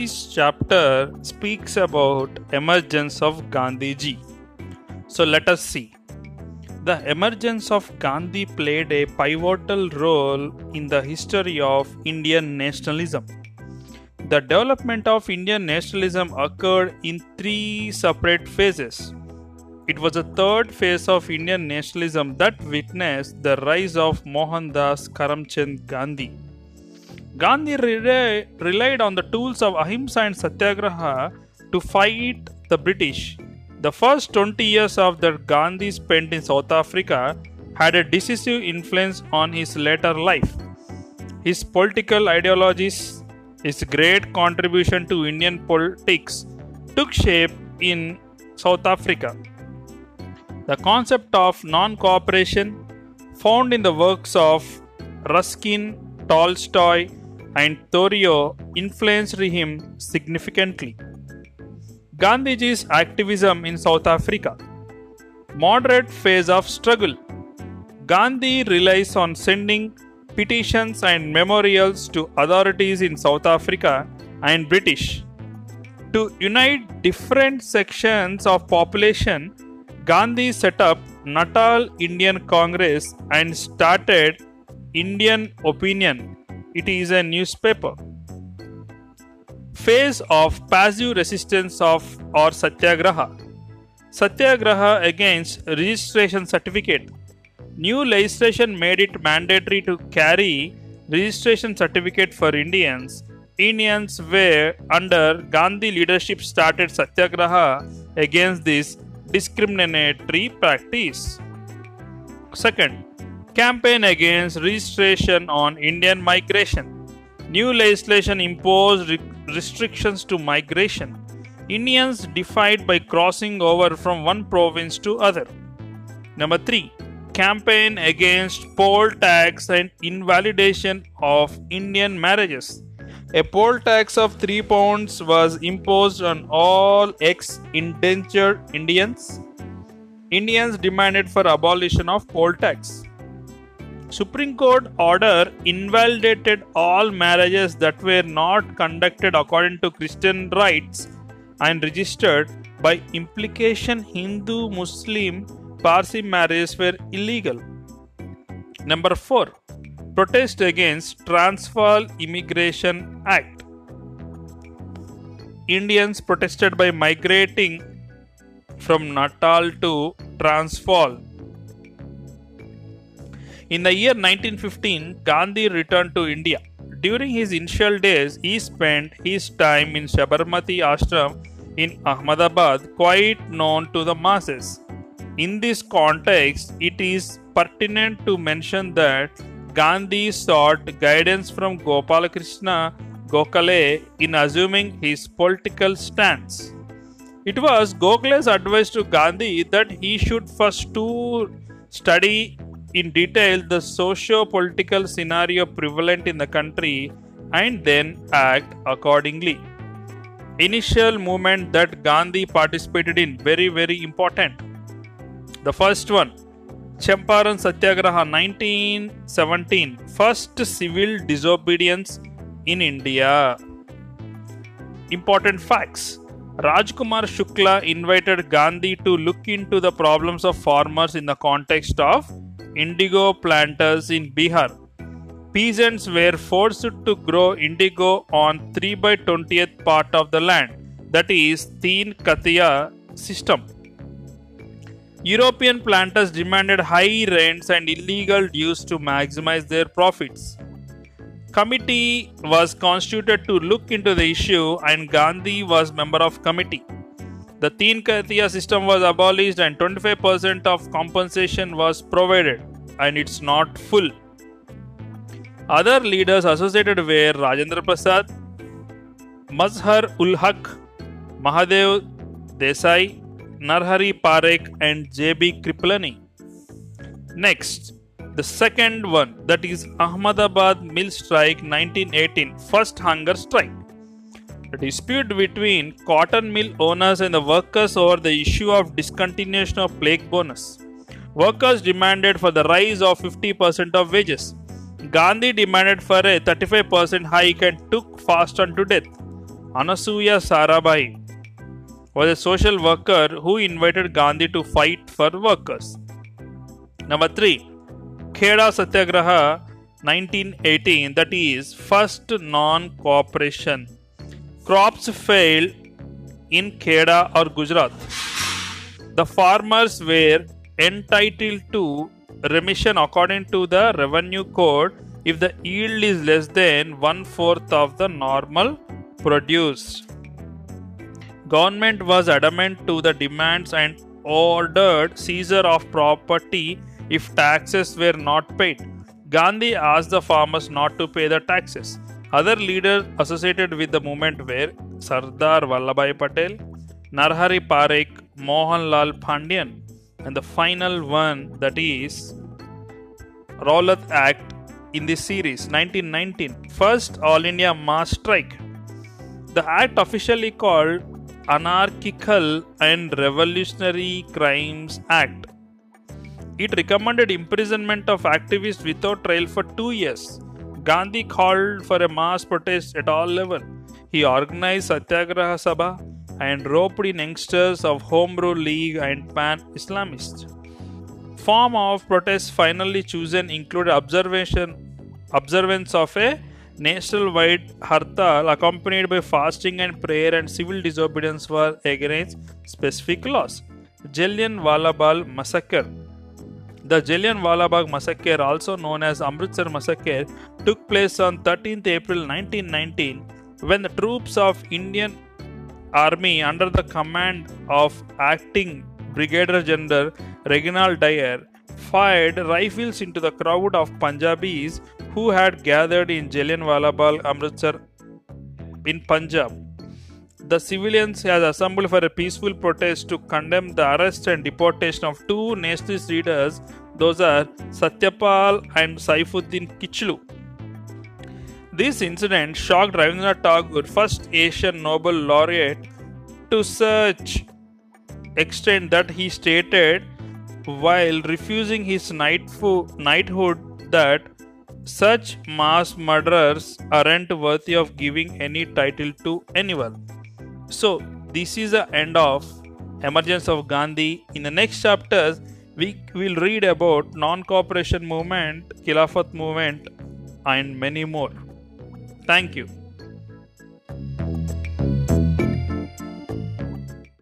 This chapter speaks about emergence of Gandhiji. So let us see. The emergence of Gandhi played a pivotal role in the history of Indian nationalism. The development of Indian nationalism occurred in three separate phases. It was the third phase of Indian nationalism that witnessed the rise of Mohandas Karamchand Gandhi. Gandhi re- relied on the tools of ahimsa and satyagraha to fight the British. The first 20 years of that Gandhi spent in South Africa had a decisive influence on his later life. His political ideologies, his great contribution to Indian politics, took shape in South Africa. The concept of non cooperation, found in the works of Ruskin, Tolstoy, and Thoreau, influenced him significantly. Gandhiji's activism in South Africa. Moderate phase of struggle. Gandhi relies on sending petitions and memorials to authorities in South Africa and British. To unite different sections of population, Gandhi set up Natal Indian Congress and started Indian Opinion. It is a newspaper. Phase of passive resistance of or satyagraha. Satyagraha against registration certificate. New legislation made it mandatory to carry registration certificate for Indians. Indians were under Gandhi leadership started satyagraha against this discriminatory practice. Second, campaign against registration on Indian migration. New legislation imposed re- restrictions to migration. Indians defied by crossing over from one province to other. Number 3. Campaign against poll tax and invalidation of Indian marriages. A poll tax of 3 pounds was imposed on all ex indentured Indians. Indians demanded for abolition of poll tax. Supreme Court order invalidated all marriages that were not conducted according to Christian rites and registered by implication Hindu Muslim Parsi marriages were illegal. Number 4 Protest against Transvaal Immigration Act. Indians protested by migrating from Natal to Transvaal. In the year 1915, Gandhi returned to India. During his initial days, he spent his time in Sabarmati Ashram in Ahmedabad, quite known to the masses. In this context, it is pertinent to mention that Gandhi sought guidance from Gopalakrishna Gokhale in assuming his political stance. It was Gokhale's advice to Gandhi that he should first to study in detail the socio political scenario prevalent in the country and then act accordingly. Initial movement that Gandhi participated in very very important. The first one Champaran Satyagraha 1917 first civil disobedience in India. Important facts Rajkumar Shukla invited Gandhi to look into the problems of farmers in the context of indigo planters in Bihar. Peasants were forced to grow indigo on 3 by 20th part of the land, that is, Teen Katiya system. European planters demanded high rents and illegal dues to maximize their profits. Committee was constituted to look into the issue and Gandhi was member of committee. The Teen Katiya system was abolished and 25% of compensation was provided and it's not full. Other leaders associated were Rajendra Prasad, Mazhar ul Haq, Mahadev Desai, Narhari Parekh, and J.B. Kripalani. Next, the second one that is Ahmedabad Mill Strike 1918, first hunger strike. A dispute between cotton mill owners and the workers over the issue of discontinuation of plague bonus. Workers demanded for the rise of 50% of wages. Gandhi demanded for a 35% hike and took fast on to death. Anasuya Sarabhai was a social worker who invited Gandhi to fight for workers. Number 3. Kheda Satyagraha 1918 that is first non-cooperation. Crops failed in Kheda or Gujarat. The farmers were entitled to remission according to the revenue code if the yield is less than one fourth of the normal produce. Government was adamant to the demands and ordered seizure of property if taxes were not paid. Gandhi asked the farmers not to pay the taxes. Other leaders associated with the movement were Sardar Vallabhbhai Patel, Narhari Parikh, Mohanlal Pandya, and the final one that is Rowlatt Act in this series 1919 first all India mass strike. The act officially called Anarchical and Revolutionary Crimes Act. It recommended imprisonment of activists without trial for 2 years Gandhi called for a mass protest at all levels he organized Satyagraha Sabha and roped in youngsters of Home Rule League and Pan Islamists. Form of protest finally chosen included observation observance of a national-wide hartal accompanied by fasting and prayer and civil disobedience were against specific laws. Jallian Wala Bagh massacre. The Jallian Wala Bagh massacre, also known as Amritsar massacre, took place on 13th April 1919 when the troops of Indian Army under the command of acting Brigadier General Reginald Dyer fired rifles into the crowd of Punjabis who had gathered in Jallianwala Bagh, Amritsar in Punjab. The civilians had assembled for a peaceful protest to condemn the arrest and deportation of two nationalist leaders. Those are Satyapal and Saifuddin Kichlu. This incident shocked Rabindranath Tagore, first Asian Nobel laureate, to such extent that he stated while refusing his knighthood that such mass murderers aren't worthy of giving any title to anyone. So, this is the end of Emergence of Gandhi. In the next chapters, we will read about non-cooperation movement, Khilafat movement, and many more. Thank you.